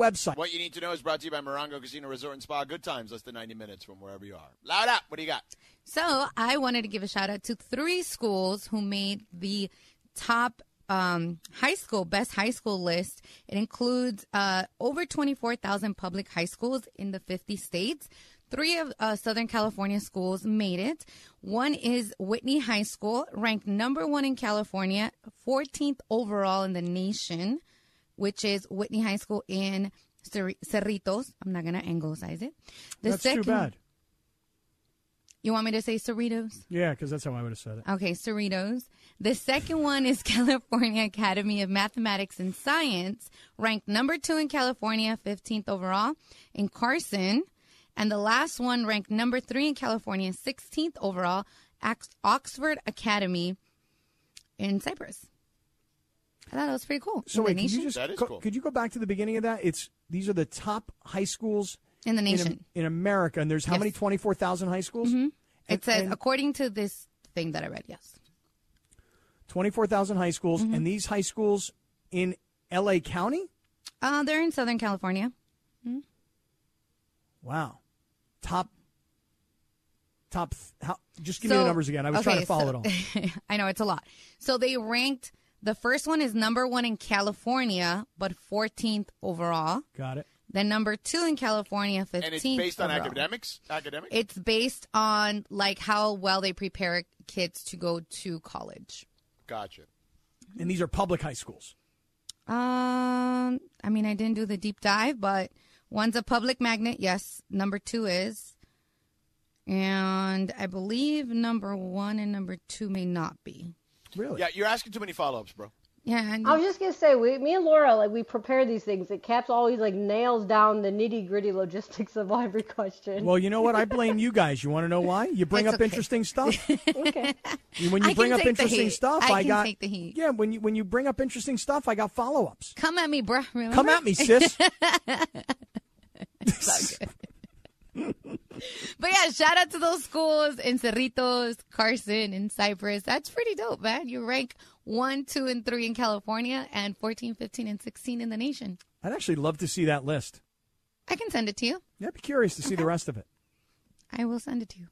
website. What you need to know is brought to you by Morongo Casino Resort and Spa. Good times, less than 90 minutes from wherever you are. Loud up. What do you got? So I wanted to give a shout out to three schools who made the top um, high school best high school list. It includes uh, over 24,000 public high schools in the 50 states. Three of uh, Southern California schools made it. One is Whitney High School, ranked number one in California, 14th overall in the nation, which is Whitney High School in Cer- Cerritos. I'm not going to anglicize it. The That's too bad. You want me to say Cerritos? Yeah, because that's how I would have said it. Okay, Cerritos. The second one is California Academy of Mathematics and Science, ranked number two in California, 15th overall in Carson. And the last one ranked number three in California, 16th overall, Ox- Oxford Academy in Cypress. I thought it was pretty cool. So in wait, the could you just That is co- cool. could you go back to the beginning of that? It's these are the top high schools in the nation. in America, and there's how Yes. many? Twenty four thousand high schools. Mhm. And- It says, and according to this thing that I read, yes. twenty four thousand high schools, Mm-hmm. and these high schools in L.A. County. Uh, they're in Southern California. Wow, top. Top. How, just give me the numbers again. I was trying to follow so- it all. I know it's a lot. So they ranked the first one is number one in California, but 14th overall. Got it. Then number two in California, 15th. And it's based on academics? Academics? It's based on like how well they prepare kids to go to college. Gotcha. And these are public high schools. Um, I mean, I didn't do the deep dive, but one's a public magnet. Yes, number two is, and I believe number one and number two may not be. Really? Yeah, you're asking too many follow ups, bro. Yeah, and I was just gonna say, we, me and Laura, like we prepare these things. It Caps always like nails down the nitty gritty logistics of every question. Well, you know what? I blame you guys. You want to know why? You bring It's up okay. interesting stuff. okay. when you I bring can up take the interesting heat. stuff, I I, can got take the heat. yeah. When you when you bring up interesting stuff, I got follow ups. come at me, bro. Remember? Come at me, sis. But yeah, shout out to those schools in Cerritos, Carson, and Cypress. That's pretty dope, man. You rank one, two, and three in California and 14, 15, and 16 in the nation. I'd actually love to see that list. I can send it to you. Yeah, I'd be curious to see the rest of it. I will send it to you.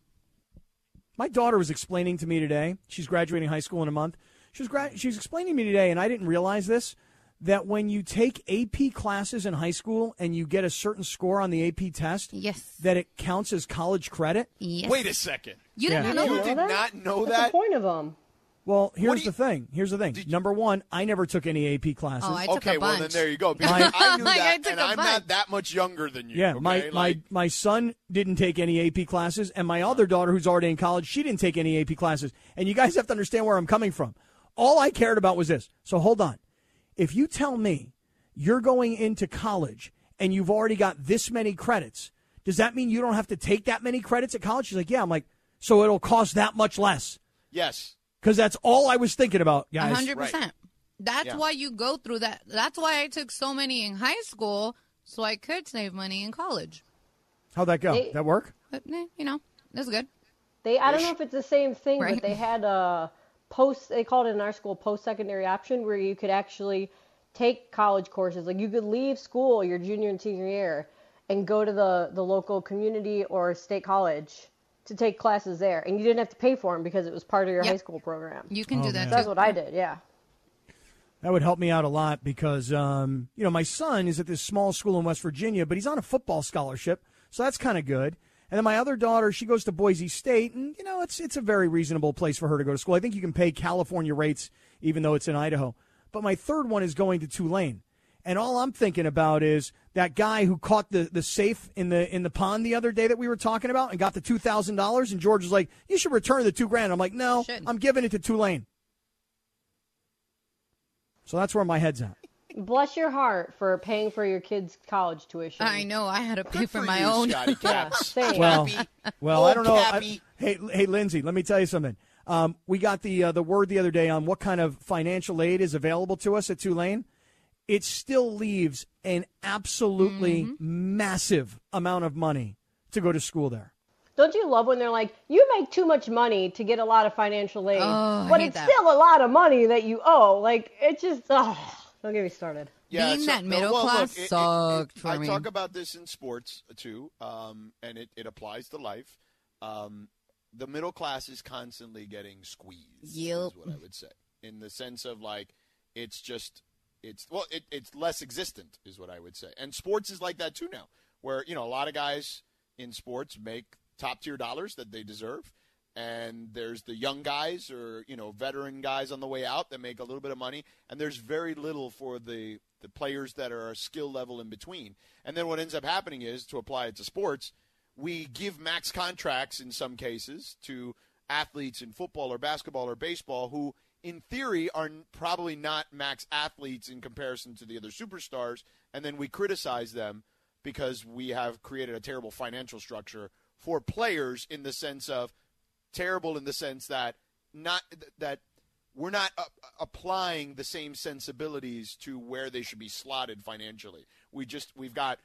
My daughter was explaining to me today. She's graduating high school in a month. She was gra- she's explaining to me today, and I didn't realize this that when you take AP classes in high school and you get a certain score on the AP test, Yes. that it counts as college credit. Yes. Wait a second. You Yeah. didn't know You that? did not know What's that? the point of them? Well, here's do the thing. Here's the thing. Number one, I never took any AP classes. Oh, I took Okay, a well bunch. then there you go. Because My- I knew Like, I that, took and a I'm bunch. not that much younger than you. Yeah, okay? my, my my son didn't take any AP classes, and my other daughter, who's already in college, she didn't take any AP classes. And you guys have to understand where I'm coming from. All I cared about was this. So hold on. If you tell me you're going into college and you've already got this many credits, does that mean you don't have to take that many credits at college? She's like, yeah. I'm like, so it'll cost that much less yes. because that's all I was thinking about, A guys. hundred percent. That's Yeah. why you go through that. That's why I took so many in high school, so I could save money in college. How'd that go? They- that work? Eh, you know, that's good. They I don't know if it's the same thing, Right. but they had a post. They called it in our school post secondary option where you could actually take college courses. Like you could leave school your junior and senior year and go to the the local community or state college to take classes there, and you didn't have to pay for them because it was part of your Yep. high school program. You can Oh, do that man. too. That's what I did. Yeah. That would help me out a lot because, um, you know, my son is at this small school in West Virginia, but he's on a football scholarship, so that's kind of good. And then my other daughter, she goes to Boise State, and you know, it's it's a very reasonable place for her to go to school. I think you can pay California rates, even though it's in Idaho. But my third one is going to Tulane, and all I'm thinking about is that guy who caught the, the safe in the in the pond the other day that we were talking about and got the two thousand dollars, and George was like, "You should return the two grand." I'm like, "No, Should. I'm giving it to Tulane." So that's where my head's at. Bless your heart for paying for your kids' college tuition. I know I had to pay Good for for my you, own. Scotty Yeah, Caps. same. Well, well, I don't know. I- hey, hey, Lindsay, let me tell you something. Um, we got the uh, the word the other day on what kind of financial aid is available to us at Tulane. It still leaves an absolutely Mm-hmm. massive amount of money to go to school there. Don't you love when they're like, you make too much money to get a lot of financial aid, Oh, but it's that. still a lot of money that you owe? Like, it just, oh, don't get me started. Yeah, Being so- that no, middle well, class look, it- it- sucked it- for I me. talk about this in sports too, um, and it, it applies to life. Um, the middle class is constantly getting squeezed. Yep. is what I would say, in the sense of like it's just it's well, it, it's less existent, is what I would say. And sports is like that too now, where you know a lot of guys in sports make top tier dollars that they deserve. And there's the young guys or you know veteran guys on the way out that make a little bit of money, and there's very little for the the players that are skill level in between. And then what ends up happening is to apply it to sports, we give max contracts in some cases to athletes in football or basketball or baseball who in theory are probably not max athletes in comparison to the other superstars and then we criticize them because we have created a terrible financial structure for players in the sense of terrible in the sense that not that we're not uh, applying the same sensibilities to where they should be slotted financially. We just we've got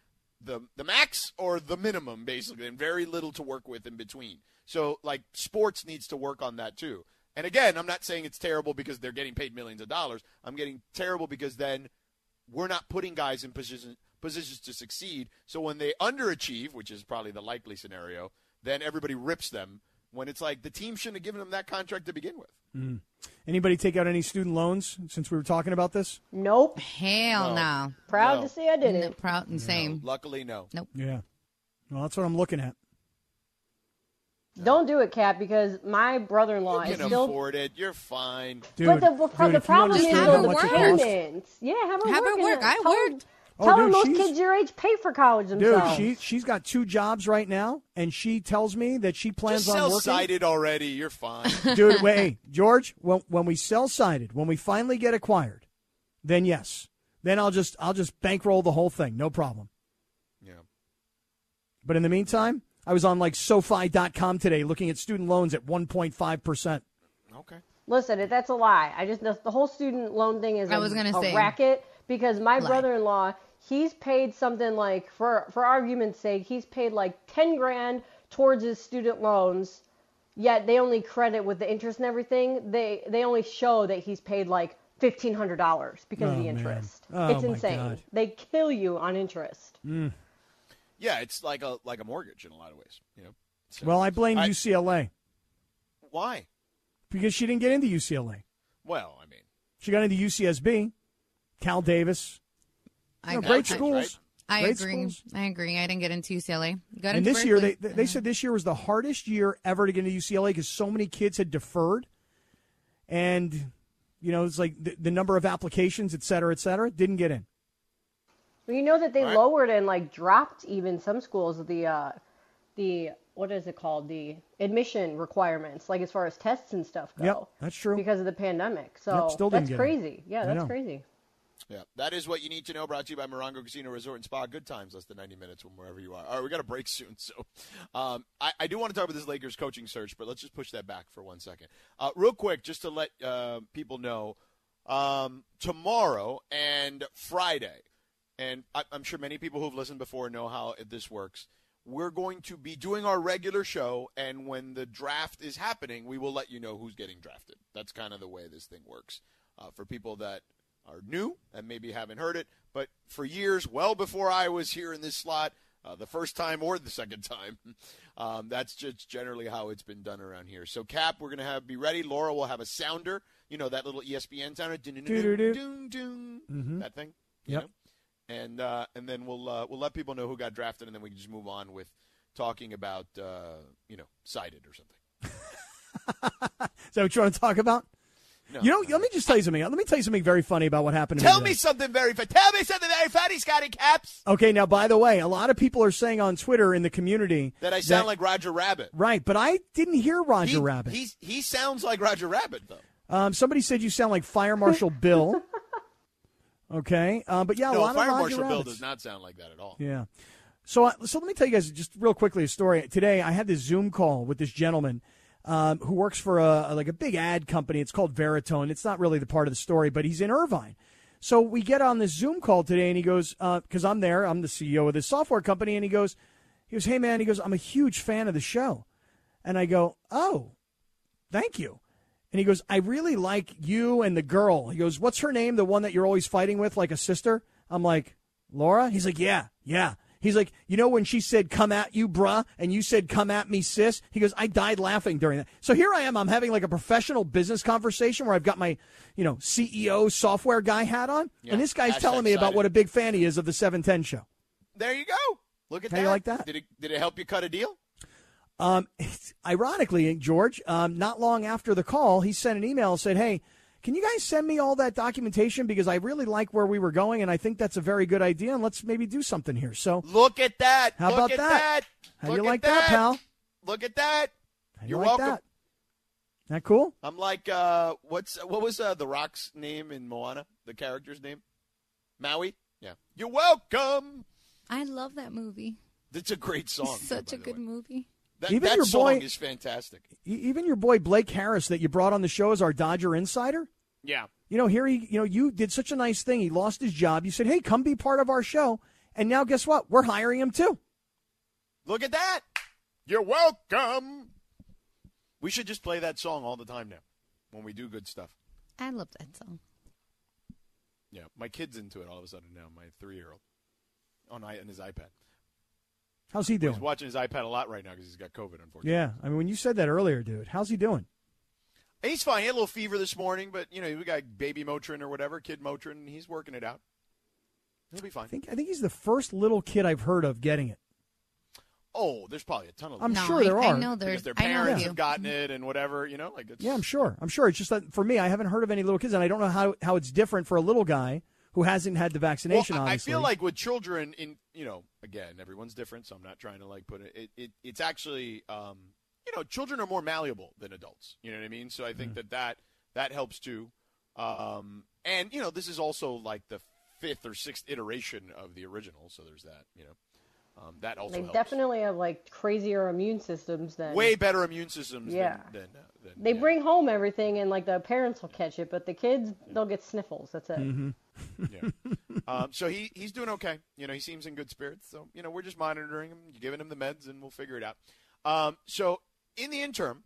the the max or the minimum basically, and very little to work with in between. So like sports needs to work on that too. And again, I'm not saying it's terrible because they're getting paid millions of dollars. I'm getting terrible because then we're not putting guys in position, positions to succeed. So when they underachieve, which is probably the likely scenario, then everybody rips them. When it's like the team shouldn't have given them that contract to begin with. Hmm. Anybody take out any student loans since we were talking about this? Nope. Hell No. no. Proud No. to say I didn't. proud and same. Luckily, no. Nope. Yeah. Well, that's what I'm looking at. Don't do it, Cat, because my brother-in-law You is can still. afford it. You're fine. Dude, but the, dude, the problem is understood have though her the much payments. Yeah, have her Have work. her work. I tell her- worked. Oh, Tell her dude, most kids your age pay for college Dude, she she's got two jobs right now, and she tells me that she plans Just on sell working. sided already. You're fine. Dude, wait, George, when when we sell sided, when we finally get acquired, then yes, then I'll just I'll just bankroll the whole thing, no problem. yeah. But in the meantime, I was on like SoFi.com today looking at student loans at 1.5 percent. Okay. Listen, that's a lie. I just the, the whole student loan thing is I a, was gonna a say. racket because my Lie. brother-in-law he's paid something like for for argument's sake he's paid like ten grand towards his student loans, yet they only credit with the interest and everything. They they only show that he's paid like fifteen hundred dollars because of Oh, the interest. Oh, it's insane. God. They kill you on interest. Mm. Yeah, it's like a like a mortgage in a lot of ways. You know. So- Well, I blame I- UCLA Why? because she didn't get into UCLA. Well, I mean, She got into UCSB, Cal Davis, I, you know, I- great I- schools. I Great agree. schools. I agree. I didn't get into UCLA. Got And into this year, they Berkeley. they said this year was the hardest year ever to get into UCLA because so many kids had deferred, and you know it's like the, the number of applications, et cetera, et cetera, didn't get in. Well, you know that they Right. lowered and like dropped even some schools the uh, the what is it called the admission requirements like as far as tests and stuff go. Yep, that's true. Because of the pandemic, so Yep, still didn't that's get in. crazy. Yeah, that's crazy. Yeah, that is what you need to know. Brought to you by Morongo Casino Resort and Spa. Good times, less than ninety minutes from wherever you are. All right, we got a break soon, so um, I, I do want to talk about this Lakers coaching search, but let's just push that back for one second, uh, real quick, just to let uh, people know. Um, tomorrow and Friday, and I, I'm sure many people who've listened before know how this works. We're going to be doing our regular show, and when the draft is happening, we will let you know who's getting drafted. That's kind of the way this thing works. Uh, for people that are new and maybe haven't heard it, but for years, well before I was here in this slot, uh, the first time or the second time, um, that's just generally how it's been done around here. So, Cap, we're gonna have be ready. Laura will have a sounder, you know that little ESPN sounder, dun, that thing. Yep. know? And uh, and then we'll uh, we'll let people know who got drafted, and then we can just move on with talking about uh, you know sided or something. Is that what you want to talk about? No. You know, let me just tell you something. Let me tell you something very funny about what happened. To Tell me, me something very funny. Tell me something very funny, Scotty Caps. Okay, now by the way, a lot of people are saying on Twitter in the community That I sound like Roger Rabbit. right, but I didn't hear Roger he, Rabbit. He's, he sounds like Roger Rabbit, though. Um, somebody said you sound like Fire Marshal Bill. Okay, uh, but yeah, a lot Fire of Roger Marshal Bill does not sound like that at all. Yeah. So, uh, so let me tell you guys just real quickly a story. Today, I had this Zoom call with this gentleman um, who works for a like a big ad company. It's called Veritone. It's not really the part of the story, but he's in Irvine. So we get on this Zoom call today, and he goes, because I'm there, I'm the CEO of this software company, and he goes, he goes, hey man, he goes, I'm a huge fan of the show, and I go, oh, thank you. And he goes, I really like you and the girl. He goes, what's her name? The one that you're always fighting with, like a sister? I'm like, Laura? He's like, yeah, yeah. He's like, you know, when she said, come at you, bruh, and you said, come at me, sis? He goes, I died laughing during that. So here I am. I'm having like a professional business conversation where I've got my, you know, CEO software guy hat on. Yeah. And this guy's telling me about what a big fan he is of the 710 show. There you go. Look at How that. you like that? Did it did it help you cut a deal? Um, ironically, George, um, not long after the call, he sent an email and said, "Hey, can you guys send me all that documentation because I really like where we were going and I think that's a very good idea and let's maybe do something here." So, Look at that. How Look about at that? how Look you at like that, pal? Look at that. How you You're like welcome. that? That cool? I'm like, uh, what's what was uh, the Rock's name in Moana? The character's name? Maui. Yeah. You're welcome. I love that movie. That's a great song. too, Such by a good way. movie. That, Even that your song boy- is fantastic. Even your boy Blake Harris that you brought on the show as our Dodger insider. Yeah. You know, here he, you know, you did such a nice thing. He lost his job. You said, "Hey, come be part of our show." And now guess what? We're hiring him too. Look at that. You're welcome. We should just play that song all the time now when we do good stuff. I love that song. Yeah, my kid's into it all of a sudden now. My three-year-old on, i- on his iPad. How's he doing? He's watching his iPad a lot right now because he's got COVID, unfortunately. Yeah, I mean, when you said that earlier, dude, how's he doing? And he's fine. He had a little fever this morning, but you know we got baby Motrin or whatever, kid Motrin. and He's working it out. He'll be fine. I think I think he's the first little kid I've heard of getting it. Oh, there's probably a ton of them. I'm no, sure I, there I are. know there's. because their I know parents have gotten it and whatever. You know, like it's, Yeah, I'm sure. I'm sure. It's just that for me, I haven't heard of any little kids, and I don't know how how it's different for a little guy who hasn't had the Well, vaccination. I- I feel like with children, in you know, again, everyone's different, so I'm not trying to like put it. It, it it's actually, um, you know, children are more malleable than adults. You know what I mean? So I think that that that helps too. Um, and you know, this is also like the fifth or sixth iteration of the original, so there's that. You know, um, that also They helps. definitely have like crazier immune systems than way better immune systems. Yeah. than, than, uh, than They yeah. bring home everything, and like the parents will catch it, but the kids they'll get sniffles. That's it. Mm-hmm. Yeah. um, so he he's doing okay. You know, he seems in good spirits. So you know, we're just monitoring him, giving him the meds, and we'll figure it out. Um, so in the interim,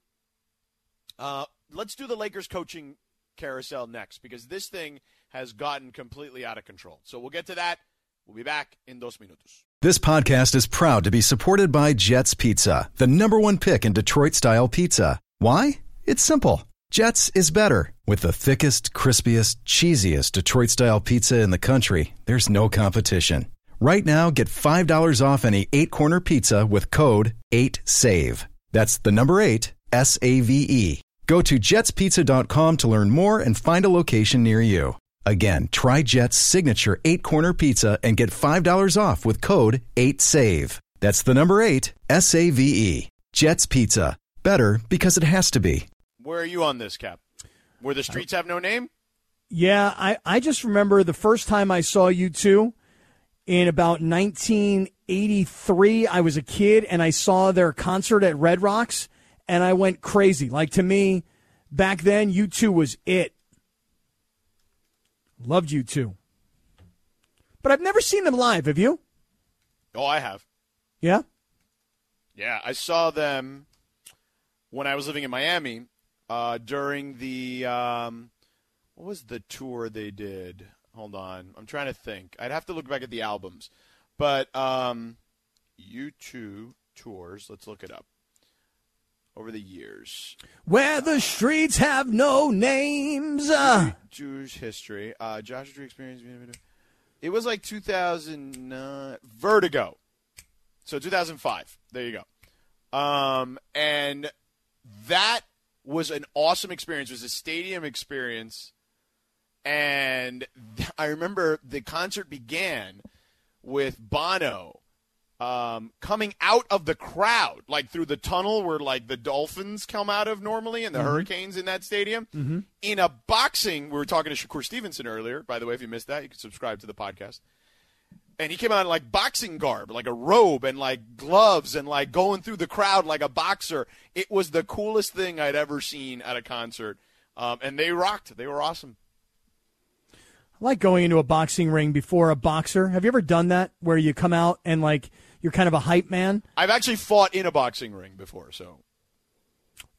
uh, let's do the Lakers coaching carousel next because this thing has gotten completely out of control. So we'll get to that. We'll be back in dos minutos. This podcast is proud to be supported by Jets Pizza, the number one pick in Detroit style pizza. Why? It's simple. Jets is better. With the thickest, crispiest, cheesiest Detroit style pizza in the country, there's no competition. Right now, get $5 off any eight corner pizza with code 8SAVE. That's the number eight, S A V E. Go to jetspizza.com to learn more and find a location near you. Again, try Jet's signature eight corner pizza and get $5 off with code 8SAVE. That's the number eight, S A V E. Jet's Pizza. Better because it has to be. Where are you on this, Cap? Where the streets have no name? Yeah, I, I just remember the first time I saw U2 in about 1983. I was a kid and I saw their concert at Red Rocks and I went crazy. Like to me, back then, U2 was it. Loved U2. But I've never seen them live. Have you? Oh, I have. Yeah? Yeah, I saw them when I was living in Miami uh, during the um, what was the tour they did? Hold on, I'm trying to think. I'd have to look back at the albums, but um, U2 tours. Let's look it up over the years. Where the streets have no names. Uh, Jewish history. Uh, Joshua Tree Experience. It was like 2009. Vertigo. So 2005. There you go. Um, and that was an awesome experience. It was a stadium experience. And I remember the concert began with Bono um, coming out of the crowd, like through the tunnel where like the Dolphins come out of normally and the Hurricanes in that stadium. In a boxing, we were talking to Shakur Stevenson earlier. By the way, if you missed that, you can subscribe to the podcast. And he came out in like boxing garb, like a robe and like gloves and like going through the crowd like a boxer. It was the coolest thing I'd ever seen at a concert. Um, and they rocked. They were awesome. I like going into a boxing ring before a boxer. Have you ever done that where you come out and like you're kind of a hype man? I've actually fought in a boxing ring before, so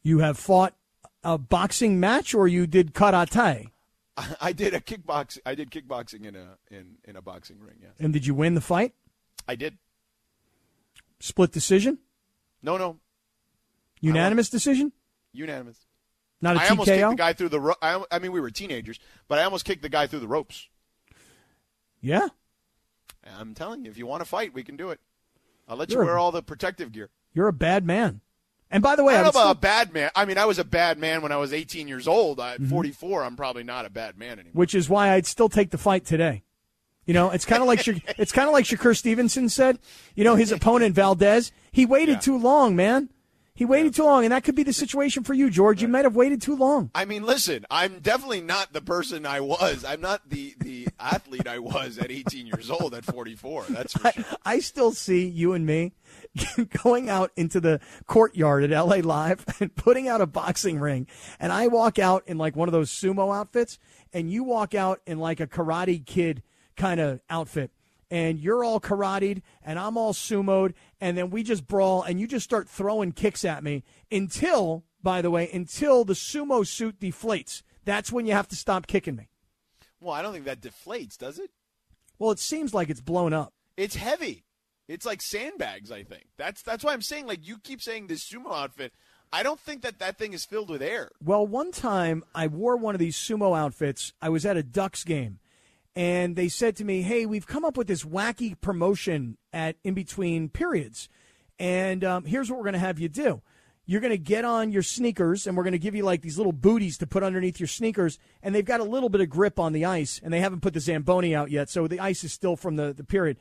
You have fought a boxing match or you did karate? I, I did a kickbox. I did kickboxing in a in in a boxing ring. Yeah, And did you win the fight? I did. Split decision? No, no, Unanimous decision? unanimous. Not a I almost kicked the guy through the. Ro- I, I mean, we were teenagers, but I almost kicked the guy through the ropes. yeah. I'm telling you, if you want to fight, we can do it. I'll let You're you a- wear all the protective gear. You're a bad man. And by the way, I I don't know about still- a bad man. I mean, I was a bad man when I was 18 years old. Mm-hmm. At 44, I'm probably not a bad man anymore. which is why I'd still take the fight today. You know, it's kind of like Sha- it's kind of like Shakur Stevenson said. You know, his opponent Valdez, he waited Yeah. too long, man. He waited too long, and that could be the situation for you, George. You might have waited too long. I mean, listen, I'm definitely not the person I was. I'm not the, the athlete I was at 18 years old at 44. That's for sure. I still see you and me going out into the courtyard at LA Live and putting out a boxing ring. And I walk out in like one of those sumo outfits, and you walk out in like a karate kid kind of outfit. And you're all karateed, and I'm all sumoed, and then we just brawl, and you just start throwing kicks at me until, by the way, until the sumo suit deflates. That's when you have to stop kicking me. Well, I don't think that deflates, does it? Well, it seems like it's blown up. It's heavy. It's like sandbags, I think. That's that's why I'm saying like you keep saying this sumo outfit. I don't think that that thing is filled with air. Well, one time I wore one of these sumo outfits. I was at a Ducks game, and they said to me, "Hey, we've come up with this wacky promotion at in between periods, and um, here's what we're going to have you do." You're going to get on your sneakers, and we're going to give you like these little booties to put underneath your sneakers, and they've got a little bit of grip on the ice, and they haven't put the zamboni out yet, so the ice is still from the, the period,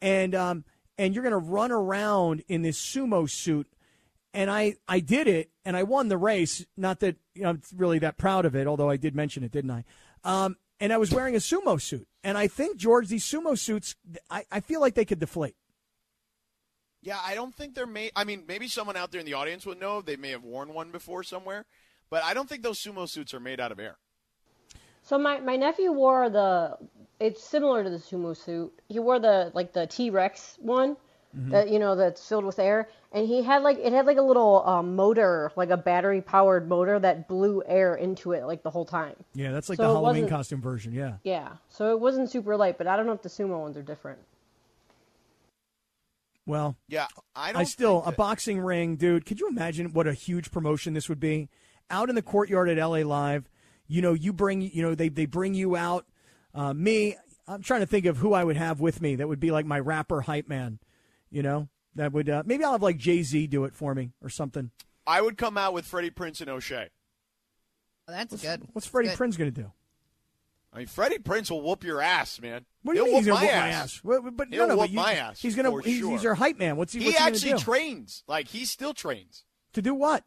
and um, and you're going to run around in this sumo suit and I I did it and I won the race. Not that you know, I'm really that proud of it, although I did mention it, didn't I? Um, and I was wearing a sumo suit, and I think George, these sumo suits, I, I feel like they could deflate. Yeah, I don't think they're made. I mean, maybe someone out there in the audience would know. They may have worn one before somewhere, but I don't think those sumo suits are made out of air. So my, my nephew wore the it's similar to the sumo suit. He wore the like the T Rex one that you know that's filled with air, and he had like it had like a little um, motor, like a battery powered motor that blew air into it like the whole time. Yeah, that's like So the Halloween costume version. Yeah. Yeah, so it wasn't super light, but I don't know if the sumo ones are different. Well, Yeah, I don't. I still a that- boxing ring, dude. Could you imagine what a huge promotion this would be? Out in the courtyard at LA Live, you know, you bring, you know, they they bring you out. Uh, me, I'm trying to think of who I would have with me that would be like my rapper hype man. You know, that would uh, maybe I'll have like Jay Z do it for me or something. I would come out with Freddie Prinze and O'Shea. Oh, that's good. What's Freddie Good. Prinze going to do? I mean, Freddie Prinze will whoop your ass, man. What do you He'll mean he's whoop going to my whoop my ass. ass? What- but He'll no, no, whoop but you- my ass, He's going for to. He's, sure. he's your hype man. What's he? He what's he actually do? trains. Like he still trains. to do what?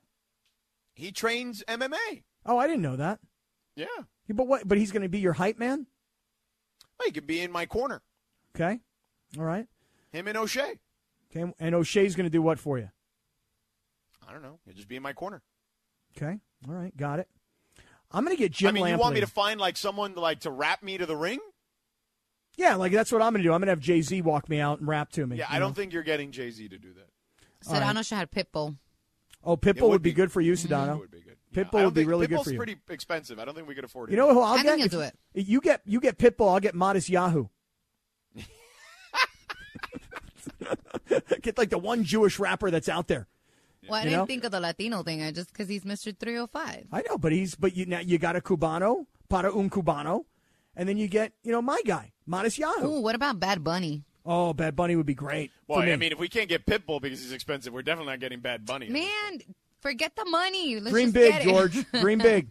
He trains MMA. Oh, I didn't know that. Yeah. Yeah, But what? But he's going to be your hype man. Well, he could be in my corner. Okay, all right. Him and O'Shea. Okay, and O'Shea's going to do what for you? I don't know. He'll just be in my corner. Okay, all right, got it. I'm going to get Jim I mean, Lampley. you want me to find like someone like to wrap me to the ring? Yeah, like that's what I'm going to do. I'm going to have Jay Z walk me out and rap to me. Yeah, you I don't know? think you're getting Jay Z to do that. Sedano should have Pitbull. Oh, Pitbull would, would be, be- good for you, mm-hmm. It Sedano. would be good. Pitbull I don't would be think- really good Pitbull's for you. pretty expensive. I don't think we could afford it. You know who I'll I get? think he'll do it. You get you get Pitbull. I'll get Matisyahu. get like the one Jewish rapper that's out there. Well, I You didn't know? think of the Latino thing. I just because he's Mr. 305. I know, but he's but you now you got a Cubano, para un Cubano, and then you get you know my guy, Matisyahu. Ooh, what about Bad Bunny? Oh, Bad Bunny would be great. Well, for me. I mean, if we can't get Pitbull because he's expensive, we're definitely not getting Bad Bunny. Man, forget the money. Let's Dream just big, get it. George. Dream big.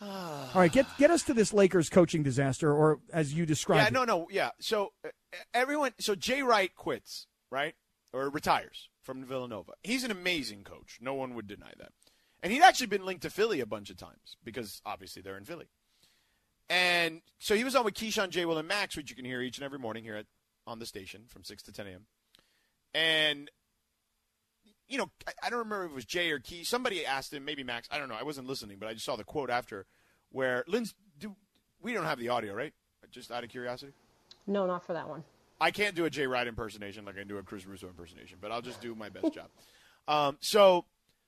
All right, get get us to this Lakers coaching disaster, or as you described. Yeah, no, no, yeah. So uh, everyone, so Jay Wright quits, right, or retires from Villanova. He's an amazing coach. No one would deny that. And he'd actually been linked to Philly a bunch of times because obviously they're in Philly. And so he was on with Keyshawn, J. Will, and Max, which you can hear each and every morning here at on the station from six to ten a.m. And you know, I, I don't remember if it was Jay or Key. Somebody asked him, maybe Max. I don't know. I wasn't listening, but I just saw the quote after where Lynn's. Do we don't have the audio, right? Just out of curiosity. No, not for that one. I can't do a Jay Wright impersonation like I can do a Chris Russo impersonation, but I'll just do my best job. Um, so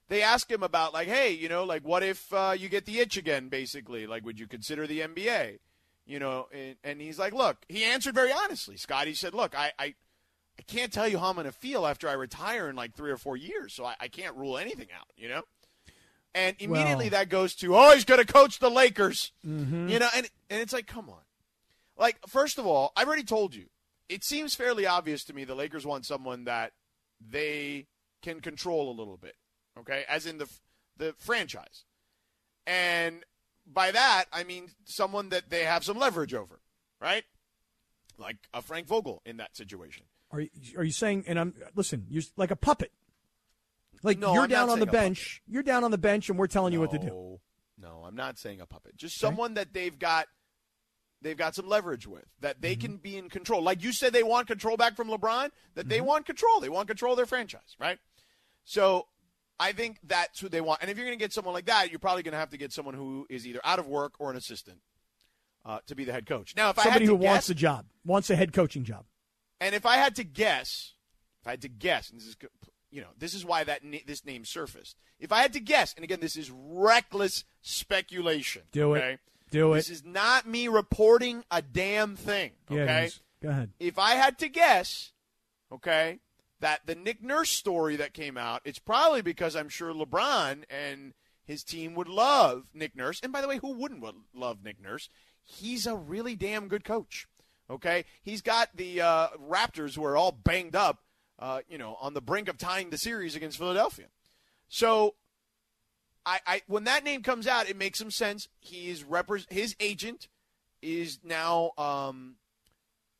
they ask him about like, hey, you know, like what if uh, you get the itch again? Basically, like, would you consider the NBA? You know, and, and he's like, look, he answered very honestly. Scotty said, look, I, I, I can't tell you how I'm going to feel after I retire in like three or four years, so I, I can't rule anything out. You know. And immediately Well- that goes to, oh, he's going to coach the Lakers. Mm-hmm. You know, and and it's like, come on. Like, first of all, I've already told you. It seems fairly obvious to me the Lakers want someone that they can control a little bit. Okay, as in the the franchise, and by that I mean someone that they have some leverage over, right? Like a Frank Vogel in that situation. Are you, are you saying? And I'm listen. You're like a puppet. Like No, you're I'm down on the bench. You're down on the bench, and we're telling you what to do. No, No, I'm not saying a puppet. Just someone that they've got they've got some leverage with that they Mm-hmm. can be in control. Like you said they want control back from LeBron, that Mm-hmm. they want control. They want control of their franchise, right? So I think that's who they want. And if you're going to get someone like that, you're probably going to have to get someone who is either out of work or an assistant uh, to be the head coach. Now, if I Somebody who guess, wants a job, wants a head coaching job. And if I had to guess, if I had to guess, and this is, you know, this is why that this name surfaced. If I had to guess, and again, this is reckless speculation. Do it. okay? Do This is not me reporting a damn thing. Okay. it is. Go ahead. if I had to guess, okay, that the Nick Nurse story that came out, it's probably because I'm sure LeBron and his team would love Nick Nurse. And by the way, who wouldn't love Nick Nurse? He's a really damn good coach. Okay, he's got the uh, Raptors who are all banged up, uh, you know, on the brink of tying the series against Philadelphia. So, I, I when that name comes out, it makes some sense. He's repre- his agent is now um,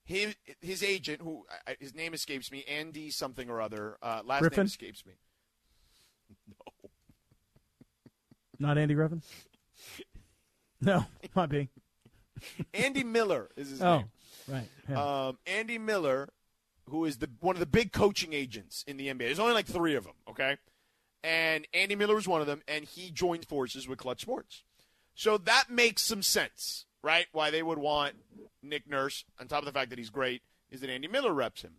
his his agent, who I- I- his name escapes me, Andy something or other. Uh, last Griffin? name escapes me. No, not Andy Griffin. No, might be. Andy Miller is his Oh, name. Right. Yeah. Um, Andy Miller, who is the one of the big coaching agents in the NBA. There's only like three of them, okay? And Andy Miller was one of them, and he joined forces with Clutch Sports. So that makes some sense, right? Why they would want Nick Nurse, on top of the fact that he's great, is that Andy Miller reps him.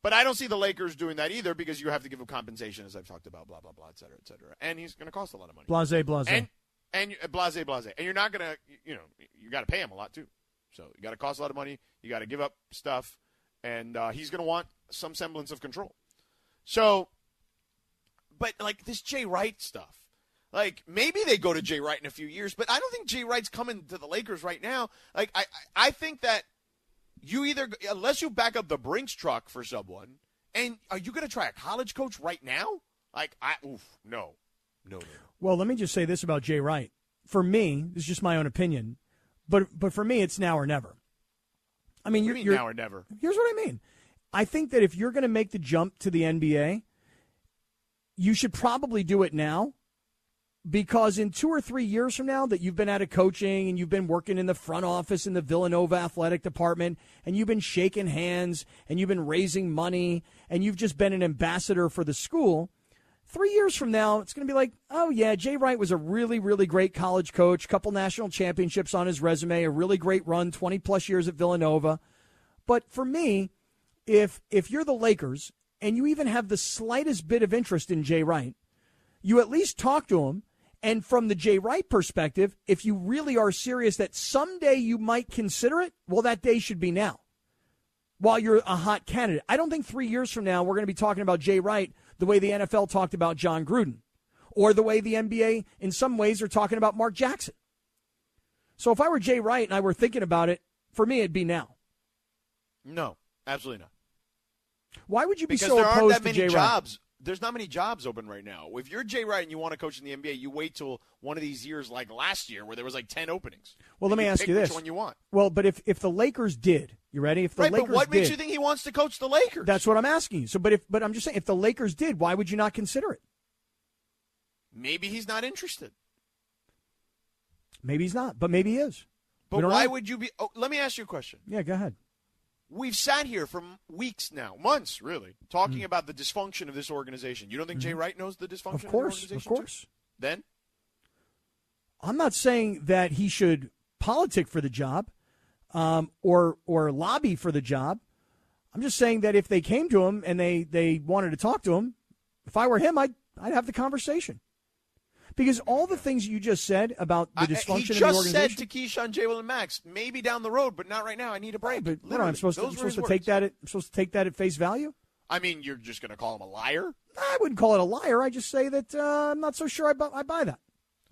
But I don't see the Lakers doing that either because you have to give him compensation, as I've talked about, blah, blah, blah, et cetera, et cetera. And he's going to cost a lot of money. blase, blase. And and blase blase, and you're not gonna, you know, you got to pay him a lot too. So you got to cost a lot of money. You got to give up stuff, and uh, he's gonna want some semblance of control. So, but like this Jay Wright stuff, like maybe they go to Jay Wright in a few years, but I don't think Jay Wright's coming to the Lakers right now. Like I, I think that you either unless you back up the Brinks truck for someone, and are you gonna try a college coach right now? Like I, oof, no, no, no. no. Well, let me just say this about Jay Wright. For me, this is just my own opinion, but but for me, it's now or never. I mean, you're, you mean you're now or never? here's what I mean. I think that if you're going to make the jump to the NBA, you should probably do it now because in two or three years from now that you've been out of coaching and you've been working in the front office in the Villanova athletic department and you've been shaking hands and you've been raising money and you've just been an ambassador for the school, three years from now, it's going to be like, oh, yeah, Jay Wright was a really, really great college coach, couple national championships on his resume, a really great run, 20 plus years at Villanova. But for me, if if you're the Lakers and you even have the slightest bit of interest in Jay Wright, you at least talk to him. And from the Jay Wright perspective, if you really are serious that someday you might consider it, well, that day should be now. While you're a hot candidate, I don't think three years from now we're going to be talking about Jay Wright the way the NFL talked about Jon Gruden, or the way the NBA in some ways are talking about Mark Jackson. So if I were Jay Wright and I were thinking about it, for me it'd be now. No, absolutely not. Why would you be Because so there aren't opposed that many to Jay Wright? There's not many jobs open right now. If you're Jay Wright and you want to coach in the NBA, you wait till one of these years like last year where there was like ten openings. Well, let me ask pick you which this: one you want. Well, but if if the Lakers did, you ready? If the right, Lakers but what makes you think he wants to coach the Lakers? that's what I'm asking you. So, but if but I'm just saying, if the Lakers did, why would you not consider it? maybe he's not interested. Maybe he's not, but maybe he is. But why know. would you be? Oh, let me ask you a question. Yeah, go ahead. We've sat here for weeks now, months really, Mm. talking about the dysfunction of this organization. You don't think Jay Wright knows the dysfunction Mm-hmm. Of of, course, of organization? too? course. Then I'm not saying that he should politic for the job, um, or or lobby for the job. I'm just saying that if they came to him and they they wanted to talk to him, if I were him, I'd I'd have the conversation. Because all the things you just said about the I- dysfunction he in the just organization. said to Keyshawn, J. Will, and Max, maybe down the road, but not right now. I need a break. but on, Literally, I'm supposed to, I'm supposed to take that at, I'm supposed to take that at face value. I mean, you're just going to call him a liar? I wouldn't call it a liar. I just say that uh, I'm not so sure I, bu- I buy that.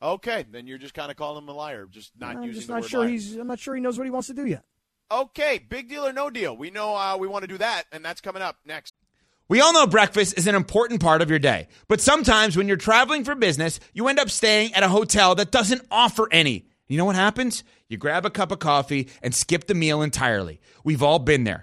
Okay, then you're just kind of calling him a liar, just not I'm using just the not word sure liar. he's. I'm not sure he knows what he wants to do yet. Okay, big deal or no deal. We know uh, we want to do that, and that's coming up next. We all know breakfast is an important part of your day, but sometimes when you're traveling for business, you end up staying at a hotel that doesn't offer any. You know what happens? You grab a cup of coffee and skip the meal entirely. We've all been there.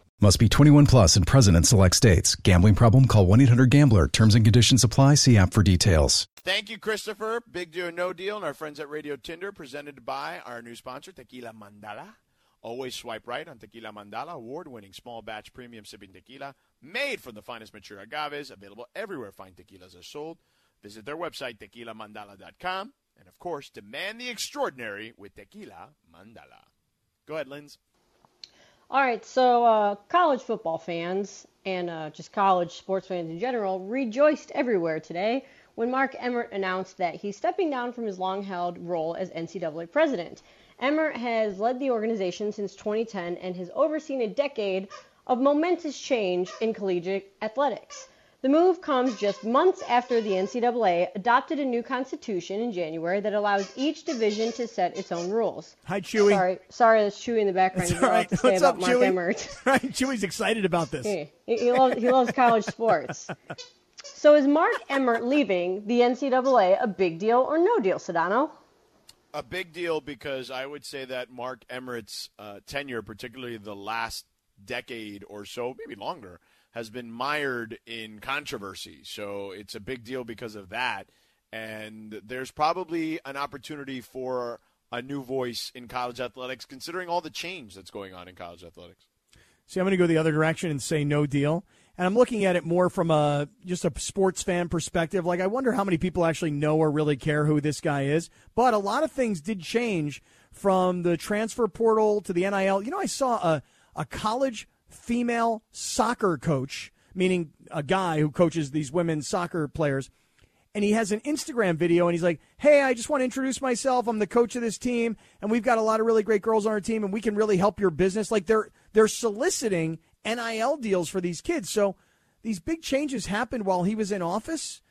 Must be 21 plus and present in select states. Gambling problem? Call 1 800 Gambler. Terms and conditions apply. See app for details. Thank you, Christopher. Big deal no deal, and our friends at Radio Tinder, presented by our new sponsor, Tequila Mandala. Always swipe right on Tequila Mandala, award-winning small batch premium sipping tequila, made from the finest mature agaves, available everywhere fine tequilas are sold. Visit their website, tequilamandala.com, and of course, demand the extraordinary with Tequila Mandala. Go ahead, Linz. All right, so uh, college football fans and uh, just college sports fans in general rejoiced everywhere today when Mark Emmert announced that he's stepping down from his long held role as NCAA president. Emmert has led the organization since 2010 and has overseen a decade of momentous change in collegiate athletics. The move comes just months after the NCAA adopted a new constitution in January that allows each division to set its own rules. Hi, Chewy. Sorry, sorry, that's Chewy in the background. It's He's got all a lot right. to What's about up, Mark Chewy? Emmert. Right, Chewy's excited about this. He, he loves he loves college sports. So is Mark Emmert leaving the NCAA a big deal or no deal, Sedano? A big deal because I would say that Mark Emmert's uh, tenure, particularly the last decade or so, maybe longer, has been mired in controversy. So it's a big deal because of that. And there's probably an opportunity for a new voice in college athletics, considering all the change that's going on in college athletics. See, I'm going to go the other direction and say no deal. And I'm looking at it more from a just a sports fan perspective. Like, I wonder how many people actually know or really care who this guy is. But a lot of things did change from the transfer portal to the NIL. You know, I saw a, a college female soccer coach, meaning a guy who coaches these women's soccer players and he has an Instagram video and he's like, "Hey, I just want to introduce myself. I'm the coach of this team and we've got a lot of really great girls on our team and we can really help your business." Like they're they're soliciting NIL deals for these kids. So these big changes happened while he was in office.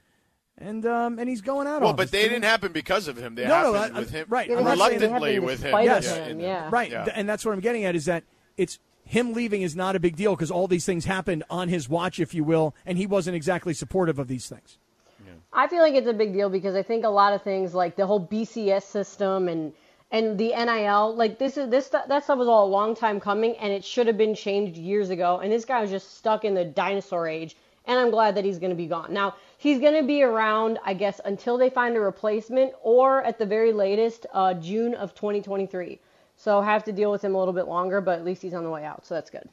And um, and he's going out. Well, but they didn't happen because of him. They No, no, I- with him right. I'm not saying they reluctantly happened with him. despite Yes. him, yeah. Right, Yeah. and that's what I'm getting at is that it's him leaving is not a big deal because all these things happened on his watch, if you will, and he wasn't exactly supportive of these things. I feel like it's a big deal because I think a lot of things like the whole BCS system and and the NIL, like this is this that stuff was all a long time coming and it should have been changed years ago. And this guy was just stuck in the dinosaur age. And I'm glad that he's going to be gone. Now he's going to be around, I guess, until they find a replacement, or at the very latest, uh, June of 2023. So have to deal with him a little bit longer, but at least he's on the way out, so that's good.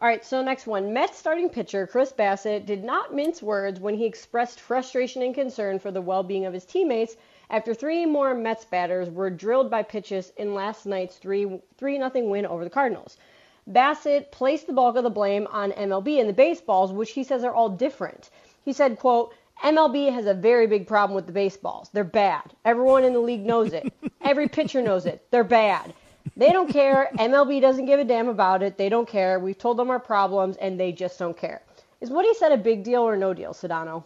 All right, so next one. Mets starting pitcher Chris Bassitt did not mince words when he expressed frustration and concern for the well being of his teammates after three more Mets batters were drilled by pitches in last night's 3 3 0 win over the Cardinals. Bassett placed the bulk of the blame on MLB and the baseballs, which he says are all different. He said, quote, MLB has a very big problem with the baseballs. They're bad. Everyone in the league knows it. Every pitcher knows it. They're bad. They don't care. MLB doesn't give a damn about it. They don't care. We've told them our problems, and they just don't care. Is what he said a big deal or no deal, Sedano?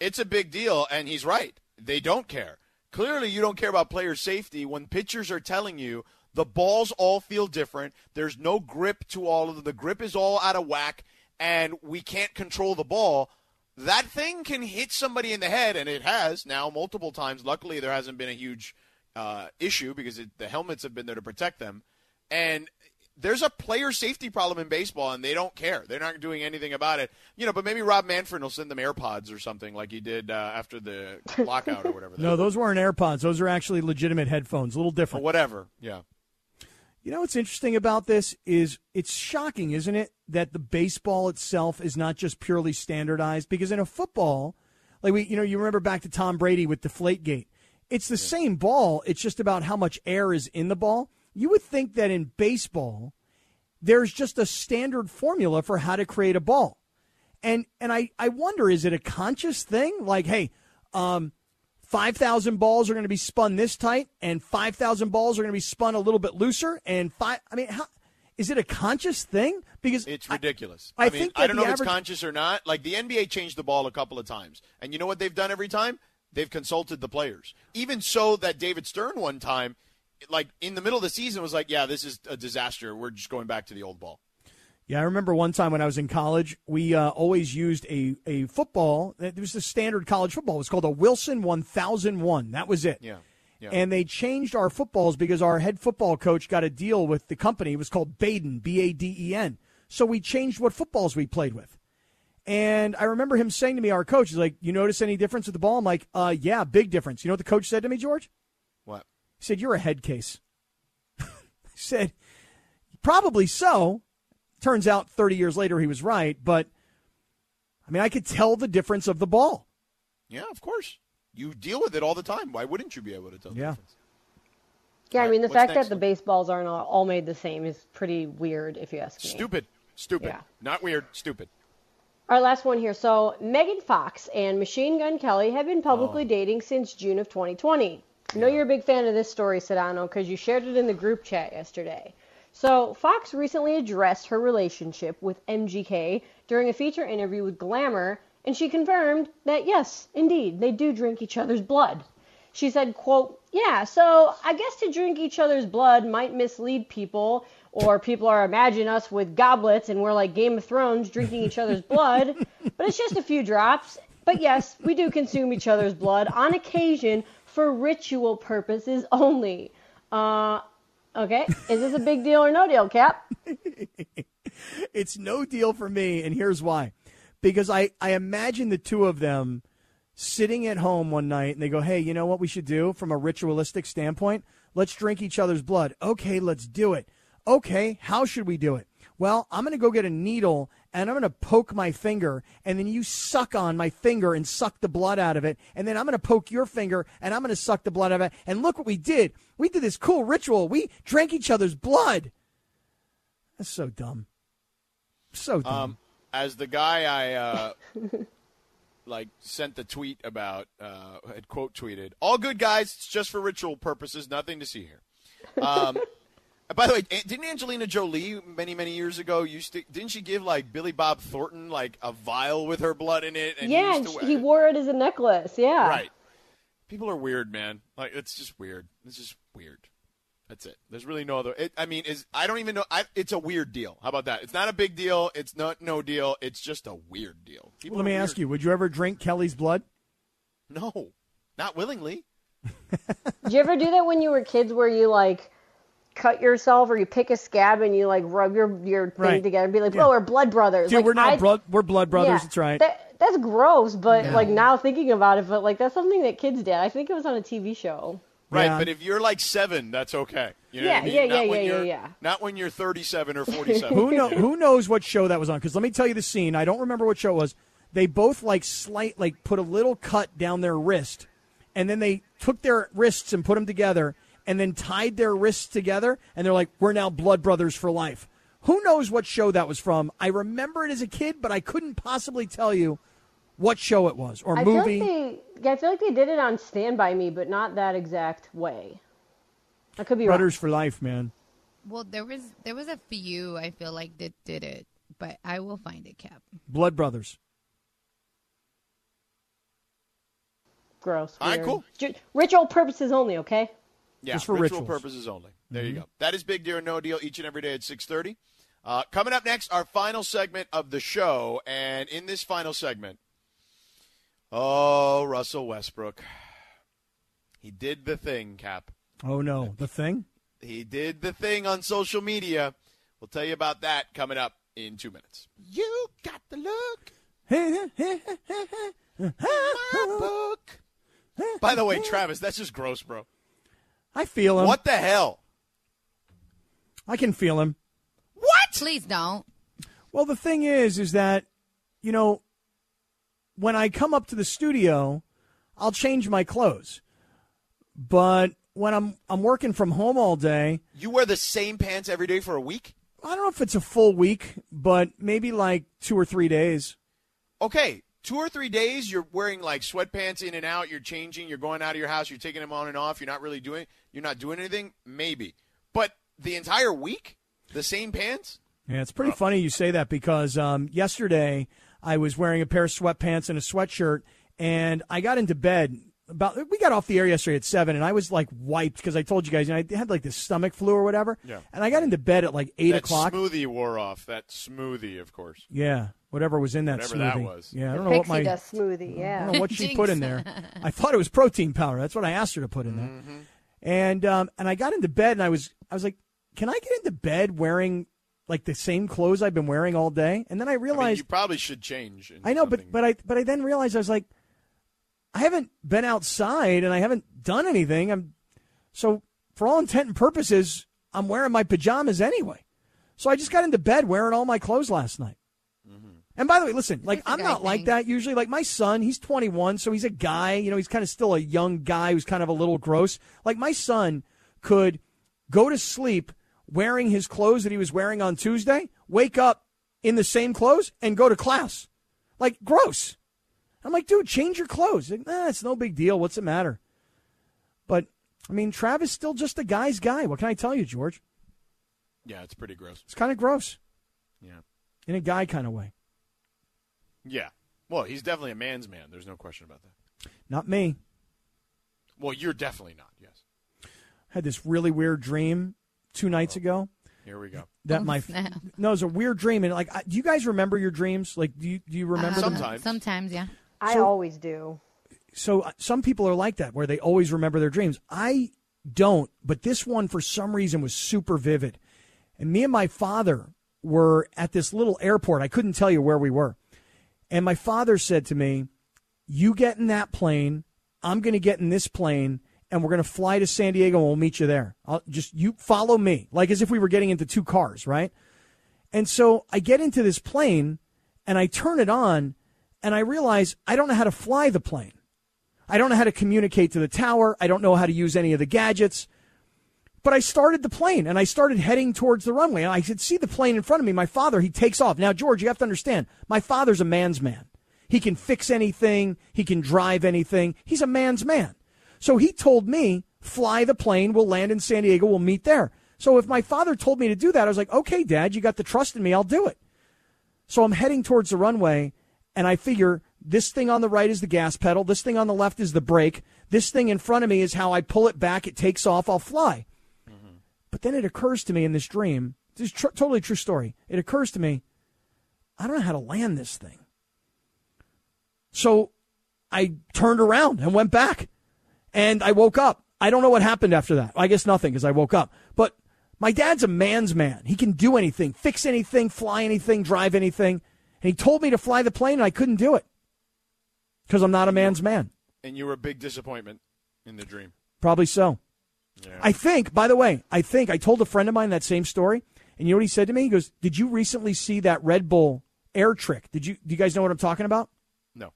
It's a big deal, and he's right. They don't care. Clearly, you don't care about player safety when pitchers are telling you the balls all feel different. There's no grip to all of them. The grip is all out of whack, and we can't control the ball. That thing can hit somebody in the head, and it has now multiple times. Luckily, there hasn't been a huge uh, issue because it, the helmets have been there to protect them. And there's a player safety problem in baseball, and they don't care. They're not doing anything about it. You know, but maybe Rob Manfred will send them AirPods or something like he did uh, after the lockout or whatever. No, those weren't AirPods. Those are actually legitimate headphones. A little or different. whatever. Yeah. You know what's interesting about this is it's shocking, isn't it, that the baseball itself is not just purely standardized? Because in a football, like we, you know, you remember back to Tom Brady with Deflategate. It's the same ball. It's just about how much air is in the ball. You would think that in baseball, there's just a standard formula for how to create a ball. And and I, I wonder, is it a conscious thing? Like, hey, um, 5,000 balls are going to be spun this tight, and 5,000 balls are going to be spun a little bit looser. And five, I mean, how, is it a conscious thing? Because It's ridiculous. I I, mean, think I don't know if it's conscious or not. Like the NBA changed the ball a couple of times, and you know what they've done every time? They've consulted the players. Even so, that David Stern one time, like in the middle of the season, was like, "Yeah, this is a disaster. We're just going back to the old ball." Yeah, I remember one time when I was in college, we uh, always used a, a football. It was the standard college football. It was called a Wilson 1001. That was it. Yeah. Yeah. And they changed our footballs because our head football coach got a deal with the company. It was called Baden, B A D E N. So we changed what footballs we played with. And I remember him saying to me, our coach, he's like, You notice any difference with the ball? I'm like, uh, Yeah, big difference. You know what the coach said to me, George? What? He said, You're a head case. I said, Probably so. Turns out 30 years later he was right, but I mean, I could tell the difference of the ball. Yeah, of course. You deal with it all the time. Why wouldn't you be able to tell? the Yeah. difference? Yeah, I mean, the fact next? that the baseballs aren't all, all made the same is pretty weird, if you ask me. Stupid. Stupid. Yeah. Not weird. Stupid. Our last one here. So, Megan Fox and Machine Gun Kelly have been publicly Oh. dating since June of 2020. I know you're a big fan of this story, Sedano, because you shared it in the group chat yesterday. So, Fox recently addressed her relationship with MGK during a feature interview with Glamour, and she confirmed that yes, indeed, they do drink each other's blood. She said, quote, yeah, so I guess to drink each other's blood might mislead people, or people are imagining us with goblets and we're like Game of Thrones drinking each other's blood, but it's just a few drops. But yes, we do consume each other's blood on occasion for ritual purposes only. Uh, okay, is this a big deal or no deal, Cap? It's no deal for me, and here's why. Because I, I imagine the two of them sitting at home one night and they go, Hey, you know what we should do from a ritualistic standpoint? Let's drink each other's blood. Okay, let's do it. Okay, how should we do it? Well, I'm going to go get a needle and I'm going to poke my finger, and then you suck on my finger and suck the blood out of it. And then I'm going to poke your finger and I'm going to suck the blood out of it. And look what we did. We did this cool ritual. We drank each other's blood. That's so dumb. So dumb. Um, as the guy I uh, like sent the tweet about uh, had quote tweeted, "All good guys, it's just for ritual purposes, nothing to see here." Um, by the way, didn't Angelina Jolie many many years ago used to didn't she give like Billy Bob Thornton like a vial with her blood in it? And yeah, he, used sh- to, he wore it as a necklace. Yeah. right. People are weird, man. Like it's just weird. It's just weird. That's it. There's really no other. It, I mean, is I don't even know. I, it's a weird deal. How about that? It's not a big deal. It's not no deal. It's just a weird deal. People Let are me ask you: Would you ever drink Kelly's blood? No, not willingly. Did you ever do that when you were kids where you like cut yourself or you pick a scab and you like rub your your thing Right. together and be like, Yeah. "Oh, we're blood brothers." Dude, like, we're now I- blood. We're blood brothers. yeah, That's right. That, that's gross, but like now thinking about it, but like that's something that kids did. I think it was on a TV show. Right, Yeah. but if you're like seven, that's okay. You know Yeah, I mean? yeah, Not yeah, when yeah, yeah, you're- yeah. Not when you're 37 or 47. who know? Who knows what show that was on? Because let me tell you the scene. I don't remember what show it was. They both like slight, like put a little cut down their wrist, and then they took their wrists and put them together, and then tied their wrists together, and they're like, "We're now blood brothers for life." Who knows what show that was from? I remember it as a kid, but I couldn't possibly tell you what show it was or I movie. feel like they, yeah, I feel like they did it on Stand by Me, but not that exact way. I could be Brothers for life, man. Well, there was there was a few I feel like that did it, but I will find it, Cap. Blood brothers. wrong. Gross. All right, cool. Ju- Ritual purposes only. Okay. Yeah, Just for ritual rituals. purposes only. There you go. That is Big Deal or No Deal each and every day at 6:30. Uh, coming up next, our final segment of the show, and in this final segment, Oh, Russell Westbrook. He did the thing, Cap. Oh no, the thing. He did the thing on social media. We'll tell you about that coming up in two minutes. You got the look. My book. By the way, Travis, that's just gross, bro. I feel him. What the hell? I can feel him. What? Please don't. Well, the thing is, is that, you know, when I come up to the studio, I'll change my clothes. But when I'm I'm working from home all day, You wear the same pants every day for a week? I don't know if it's a full week, but maybe like two or three days. Okay, two or three days you're wearing like sweatpants in and out, you're changing, you're going out of your house, you're taking them on and off, you're not really doing you're not doing anything, maybe. But the entire week? The same pants? Yeah, it's pretty funny you say that because um, yesterday I was wearing a pair of sweatpants and a sweatshirt, and I got into bed about. We got off the air yesterday at seven, and I was like wiped because I told you guys, you know, I had like this stomach flu or whatever. Yeah. And I got into bed at like eight that o'clock. smoothie wore off. That smoothie, of course. Yeah, whatever was in that Whatever smoothie. that was. Yeah, I don't know what my dust smoothie. I Yeah. don't know what she put in there. I thought it was protein powder. That's what I asked her to put in there. Mm-hmm. And um, and I got into bed and I was I was like, can I get into bed wearing like the same clothes I've been wearing all day? And then I I mean, realized you probably should change. I know, but but I but I then realized I was like, I haven't been outside and I haven't done anything. I'm so for all intent and purposes, I'm wearing my pajamas anyway. So I just got into bed wearing all my clothes last night. Mm-hmm. And by the way, listen, like That's a I'm guy not like that usually. Like my son, he's 21, so he's a guy. You know, he's kind of still a young guy who's kind of a little gross. Like my son could go to sleep wearing his clothes that he was wearing on Tuesday, wake up in the same clothes, and go to class. Like gross. I'm like, dude, change your clothes. Like, nah, it's no big deal. What's the matter? But I mean, Travis is still just a guy's guy. What can I tell you, George? yeah, it's pretty gross. It's kind of gross Yeah. in a guy kind of way. Yeah. Well, he's definitely a man's man. There's no question about that. Not me. Well, you're definitely not. Yes. I Had this really weird dream two nights oh, ago Here we go. that Oh, my snap. no, it was a weird dream. And like, I, do you guys remember your dreams? Like, do you do you remember them? Sometimes. Sometimes, yeah. I So- always do. so uh, some people are like that where they always remember their dreams. I don't but this one for some reason was super vivid. And me and my father were at this little airport. I couldn't tell you where we were. And my father said to me you get in that plane i'm going to get in this plane and we're going to fly to san diego and we'll meet you there. I'll just you follow me. Like as if we were getting into two cars right? And so I get into this plane and I turn it on and I realize I don't know how to fly the plane. I don't know how to communicate to the tower. I don't know how to use any of the gadgets. But I started the plane and I started heading towards the runway. And I could see the plane in front of me. My father, he takes off. Now, George, you have to understand, my father's a man's man. He can fix anything, he can drive anything. He's a man's man. So he told me, fly the plane, we'll land in San Diego, we'll meet there. So if my father told me to do that, I was like, okay, dad, you got the trust in me, I'll do it. So I'm heading towards the runway, and I figure this thing on the right is the gas pedal, this thing on the left is the brake, this thing in front of me is how I pull it back, it takes off, I'll fly. Mm-hmm. But then it occurs to me in this dream, this is tr- totally true story. It occurs to me, I don't know how to land this thing. So I turned around and went back, and I woke up. I don't know what happened after that. I guess nothing because I woke up. But my dad's a man's man. He can do anything, fix anything, fly anything, drive anything. He told me to fly the plane, and I couldn't do it because I'm not a man's man. And you were a big disappointment in the dream. Probably so. Yeah. I think, by the way, I think I told a friend of mine that same story, and you know what he said to me? He goes, "Did you recently see that Red Bull air trick? Did you? Do you guys know what I'm talking about? no.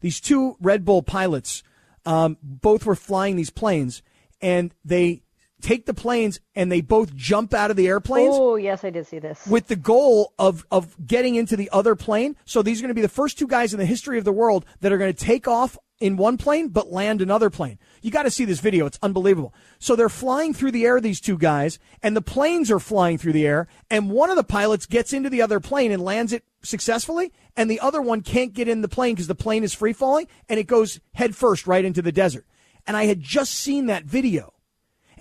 These two Red Bull pilots, um, both were flying these planes, and they take the planes and they both jump out of the airplanes." Oh, yes, I did see this. with the goal of of getting into the other plane. So these are going to be the first two guys in the history of the world that are going to take off in one plane but land another plane. You got to see this video; it's unbelievable. So they're flying through the air, these two guys, and the planes are flying through the air. And one of the pilots gets into the other plane and lands it successfully, and the other one can't get in the plane because the plane is free falling and it goes head first right into the desert. And I had just seen that video.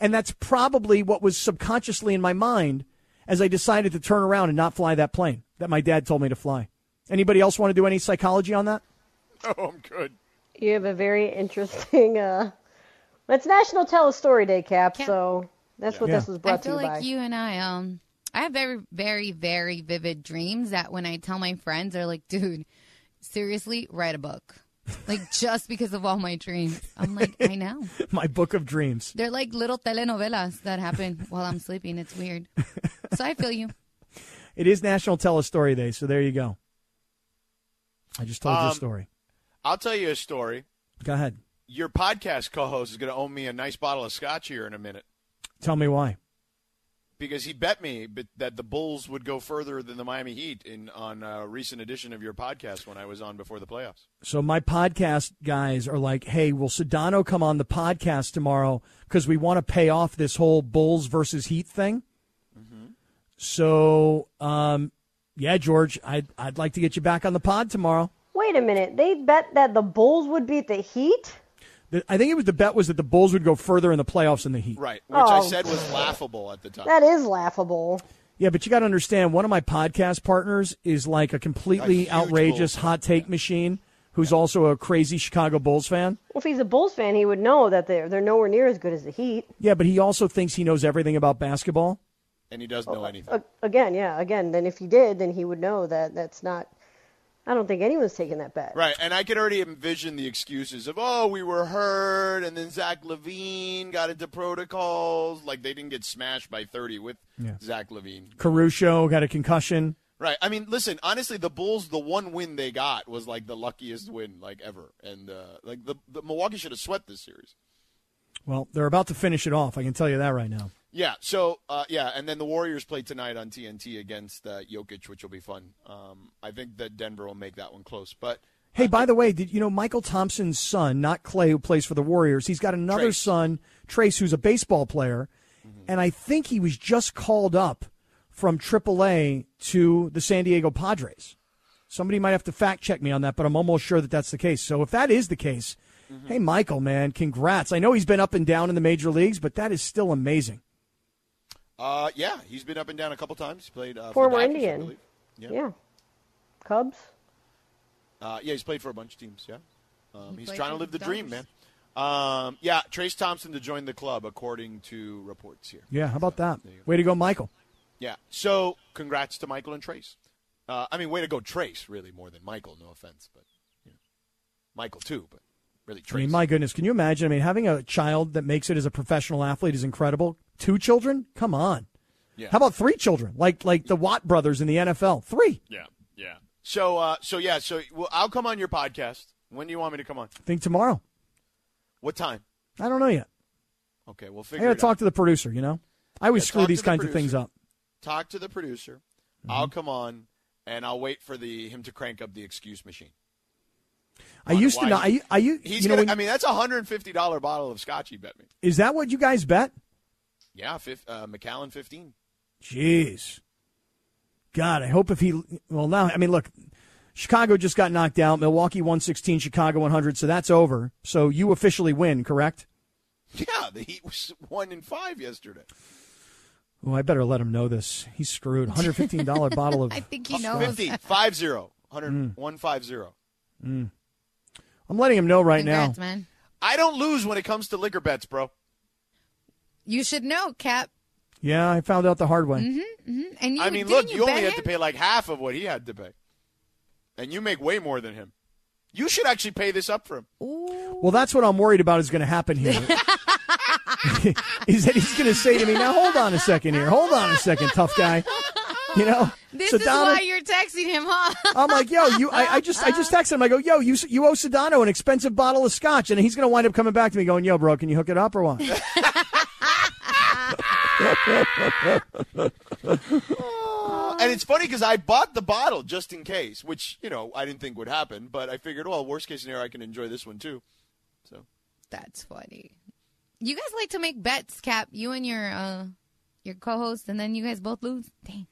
And that's probably what was subconsciously in my mind as I decided to turn around and not fly that plane that my dad told me to fly. Anybody else want to do any psychology on that? Oh, I'm good. You have a very interesting. uh It's National Tell a Story Day, Cap. Cap. So that's what Yeah. this was I brought to feel you like by. you and I, um, I have very, very, very vivid dreams that when I tell my friends, they're like, dude, seriously, write a book. Like, just because of all my dreams. I'm like, I know. My book of dreams. They're like little telenovelas that happen while I'm sleeping. It's weird. So I feel you. It is National Tell a Story Day, so there you go. I just told you a Um, story. I'll tell you a story. Go ahead. Your podcast co-host is going to owe me a nice bottle of scotch here in a minute Tell me why. Because he bet me that the Bulls would go further than the Miami Heat in on a recent edition of your podcast when I was on before the playoffs. So my podcast guys are like, "Hey, will Sedano come on the podcast tomorrow because we want to pay off this whole Bulls versus Heat thing?" So, um, yeah, George, I'd I'd like to get you back on the pod tomorrow. Wait a minute. They bet that the Bulls would beat the Heat. The- I think it was the bet was that the Bulls would go further in the playoffs than the Heat. Right, which I Oh. said was laughable at the time. That is laughable. Yeah, but you got to understand, one of my podcast partners is like a completely A outrageous Bulls hot take machine, who's also a crazy Chicago Bulls fan. Well, if he's a Bulls fan, he would know that they're they're nowhere near as good as the Heat. Yeah, but he also thinks he knows everything about basketball. and he doesn't know anything. A- again, yeah, again. Then if he did, then he would know that that's not. I don't think anyone's taking that bet. Right, and I can already envision the excuses of, oh, we were hurt, and then Zach LaVine got into protocols. Like they didn't get smashed by 30 with Yeah. Zach LaVine. Caruso got a concussion. Right. I mean, listen, honestly, the Bulls, the one win they got was like the luckiest win like ever. And uh, like the, the Milwaukee should have swept this series. Well, they're about to finish it off. I can tell you that right now. Yeah. So uh, yeah, and then the Warriors play tonight on TNT against uh, Jokic, which will be fun. Um, I think that Denver will make that one close. But Hey, by the way, did you know Mychal Thompson's son, not Clay, who plays for the Warriors? He's got another Trayce. son, Trayce, who's a baseball player, and I think he was just called up from AAA to the San Diego Padres. Somebody might have to fact check me on that, but I'm almost sure that that's the case. So if that is the case, hey, Mychal, man, congrats. I know he's been up and down in the major leagues, but that is still amazing. Uh, yeah, he's been up and down a couple times. He played uh, for Former the Dodgers, I Indian. believe. Yeah. Yeah. Cubs. Uh, yeah, he's played for a bunch of teams. Yeah, um, He he's trying to live the the dream, man. Um, yeah, Trayce Thompson to join the club, according to reports here. Yeah, how about that? There. Way to go, Mychal. Yeah. So, congrats to Mychal and Trayce. Uh, I mean, way to go, Trayce. Really, more than Mychal. No offense, but you know, Mychal too. But really, I mean, my goodness, can you imagine? I mean, having a child that makes it as a professional athlete is incredible. Two children? Come on. Yeah. How about three children? Like like the Watt brothers in the NFL. Three. yeah, yeah. So, uh, so yeah. So, well, I'll come on your podcast. When do you want me to come on? I think tomorrow. What time? I don't know yet. Okay, we'll figure I gotta talk out. to the producer, you know? I always Yeah, screw these kinds of things up. Talk to the producer. Mm-hmm. I'll come on, and I'll wait for the him to crank up the excuse machine. I used to why know he- I, I u- He's you know gonna. when- I mean, that's a hundred and fifty dollar bottle of scotch. He bet me. is that what you guys bet? Yeah, fif- uh, Macallan fifteen. Jeez. God, I hope if he well now I mean look, Chicago just got knocked out. Milwaukee 116, Chicago 100, so that's over. So you officially win, correct? Yeah, the Heat was one in five yesterday. Oh, I better let him know this. He's screwed. $115 bottle of I think he knows. 50, 5 0, Mm. 100, 150. I'm letting him know right Congrats, now. man. I don't lose when it comes to liquor bets, bro. You should know, Cap. Yeah, I found out the hard way. Mm-hmm. And you, I mean, look, you, you only had to pay like half of what he had to pay. And you make way more than him. You should actually pay this up for him. Well, that's what I'm worried about is going to happen here. is that he's going to say to me, "Now hold on a second here. Hold on a second, tough guy." You know, This Sedano- is why you're texting him, huh? I'm like, yo, you. I, I just, I just texted him. I go, yo, you, you owe Sedano an expensive bottle of scotch, and he's going to wind up coming back to me, going, yo, bro, can you hook it up or what? And it's funny because I bought the bottle just in case, which, you know, I didn't think would happen. But I figured, well, worst case scenario, I can enjoy this one too. So, That's funny. You guys like to make bets, Cap. You and your uh, your co-host, and then you guys both lose. Dang.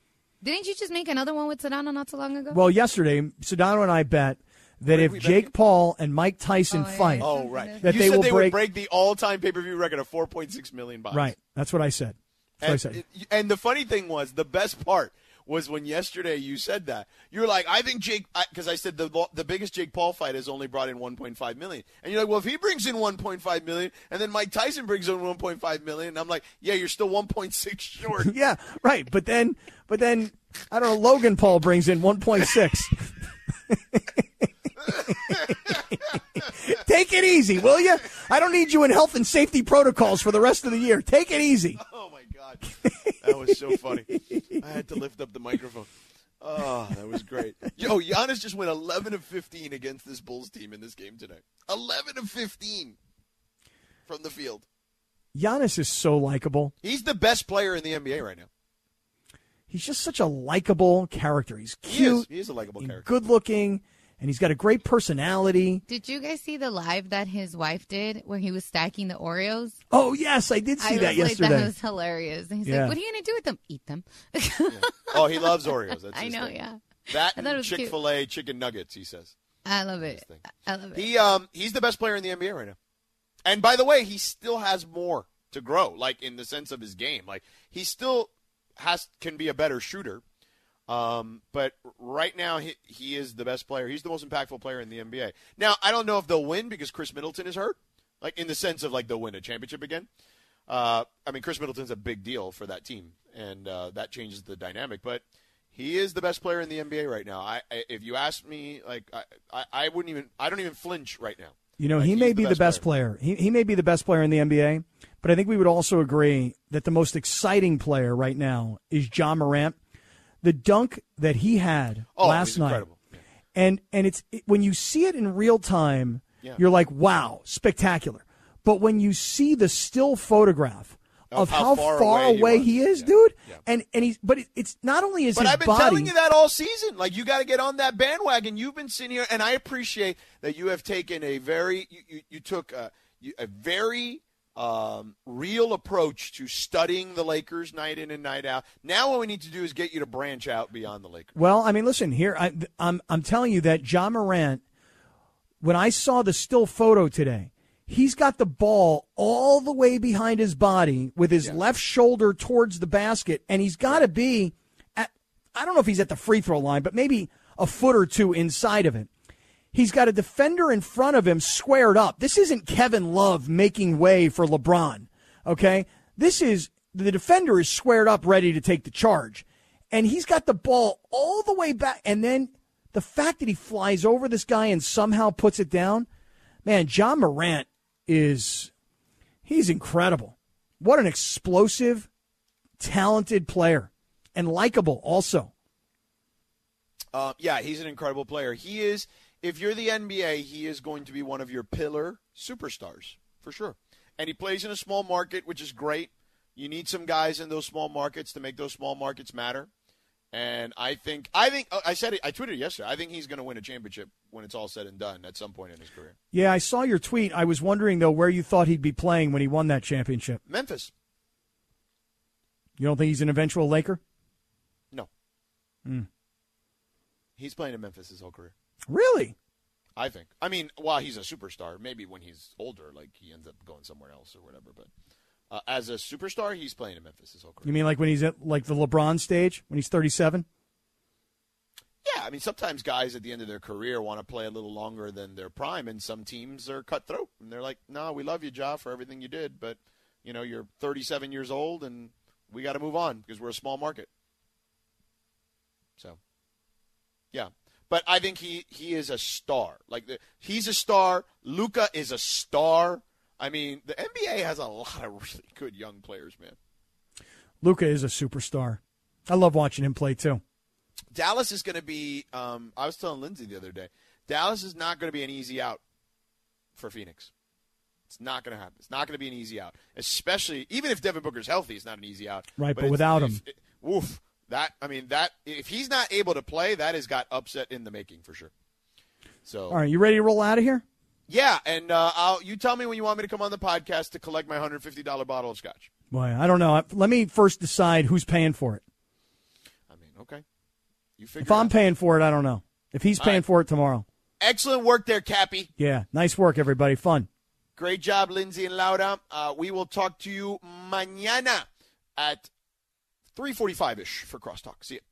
Didn't you just make another one with Sedano not so long ago? well, yesterday, Sedano and I bet that if Jake again? Paul and Mike Tyson Oh, yeah. fight, oh, right. That you they said will they break- break the all time pay per view record of 4.6 million bucks. right? That's what I said. That's what I And, said. and the funny thing was, the best part was when yesterday you said that you were like, I think Jake, because I, I, said the the biggest Jake Paul fight has only brought in 1.5 million, and you're like, well, if he brings in 1.5 million, and then Mike Tyson brings in 1.5 million, and I'm like, yeah, you're still 1.6 short. yeah, right. But then, but then, I don't know. Logan Paul brings in 1.6. Take it easy, will you? I don't need you in health and safety protocols for the rest of the year. Take it easy. Oh my god, that was so funny. I had to lift up the microphone. Oh, that was great. Yo, Giannis just went 11 of 15 against this Bulls team in this game tonight. 11 of 15 from the field. Giannis is so likable. He's the best player in the NBA right now. He's just such a likable character. He's cute. He is, he is a likable character. Good looking and he's got a great personality. Did you guys see the live that his wife did where he was stacking the Oreos? Oh yes, I did see I that yesterday. Like, that was hilarious. And he's Yeah. like, "What are you gonna do with them? Eat them." Yeah. Oh, he loves Oreos. That's I know, thing. yeah. That I thought it was cute. Chick Fil A chicken nuggets. He says I love it. I love it. he um he's the best player in the NBA right now. And by the way, he still has more to grow, like in the sense of his game. Like he still has can be a better shooter. Um, but right now he, he is the best player. He's the most impactful player in the NBA. Now I don't know if they'll win because Khris Middleton is hurt, like in the sense of like they'll win a championship again. Uh, I mean Khris Middleton's a big deal for that team, and uh, that changes the dynamic. But he is the best player in the NBA right now. I, I if you ask me, like I, I, I wouldn't even I don't even flinch right now. You know, Like, he may the be the best best player. He, he may be the best player in the NBA, but I think we would also agree that the most exciting player right now is Ja Morant. The dunk that he had Oh, last night, incredible. and and it's it, when you see it in real time, Yeah. you're like, wow, spectacular. But when you see the still photograph Of of, how how, far far, away he away he is, Yeah. dude, and and he's but it, it's not only is But I've been body. telling you that all season. Like you got to get on that bandwagon. You've been sitting here, and I appreciate that you have taken a very you, you, you took a, a very um, real approach to studying the Lakers night in and night out. Now what we need to do is get you to branch out beyond the Lakers. Well, I mean, listen here. I, I'm I'm telling you that Ja Morant. When I saw the still photo today, he's got the ball all the way behind his body with his left shoulder towards the basket, and he's got to be at. I don't know if he's at the free throw line, but maybe a foot or two inside of it. He's got a defender in front of him squared up. This isn't Kevin Love making way for LeBron. Okay? This is the defender is squared up ready to take the charge. And he's got the ball all the way back. And then the fact that he flies over this guy and somehow puts it down, man, Ja Morant is he's incredible. What an explosive, talented player. And likable also. Uh, yeah, he's an incredible player. He is. If you're the NBA, he is going to be one of your pillar superstars for sure. And he plays in a small market, which is great. You need some guys in those small markets to make those small markets matter. And I think, I think, oh, I said it, I tweeted it yesterday. I think he's going to win a championship when it's all said and done at some point in his career. Yeah, I saw your tweet. I was wondering though where you thought he'd be playing when he won that championship. Memphis, You don't think he's an eventual Laker? no. Hmm. He's playing in Memphis his whole career. Really? I think. I mean, while he's a superstar, maybe when he's older, like he ends up going somewhere else or whatever. But uh, as a superstar, he's playing in Memphis his whole career. You mean like when he's at like the LeBron stage when he's 37? Yeah, I mean, sometimes guys at the end of their career want to play a little longer than their prime, and some teams are cutthroat, and they're like, "No, we love you, Ja, for everything you did, but you know, you're 37 years old, and we got to move on because we're a small market." So, yeah, but I think he he is a star. Like the, he's a star. Luka is a star. I mean, the NBA has a lot of really good young players, man. Luka is a superstar. I love watching him play too. Dallas is going to be. Um, I was telling Lindsay the other day. Dallas is not going to be an easy out for Phoenix. It's not going to happen. It's not going to be an easy out, especially even if Devin Booker's healthy. It's not an easy out. Right, but it's- without him. it- woof. That I mean that if he's not able to play, that has got upset in the making for sure. So All right, you ready to roll out of here? yeah, and uh, I'll you tell me when you want me to come on the podcast to collect my hundred fifty dollar bottle of scotch. Boy, I don't know. Let me first decide who's paying for it. I mean, okay, you figure. If I'm paying for it, I don't know. If he's All paying right. for it tomorrow. excellent work there, Cappy. Yeah, nice work, everybody. Fun. Great job, Lindsay and Laura. Uh, we will talk to you mañana at 3.45ish for Crosstalk. See you.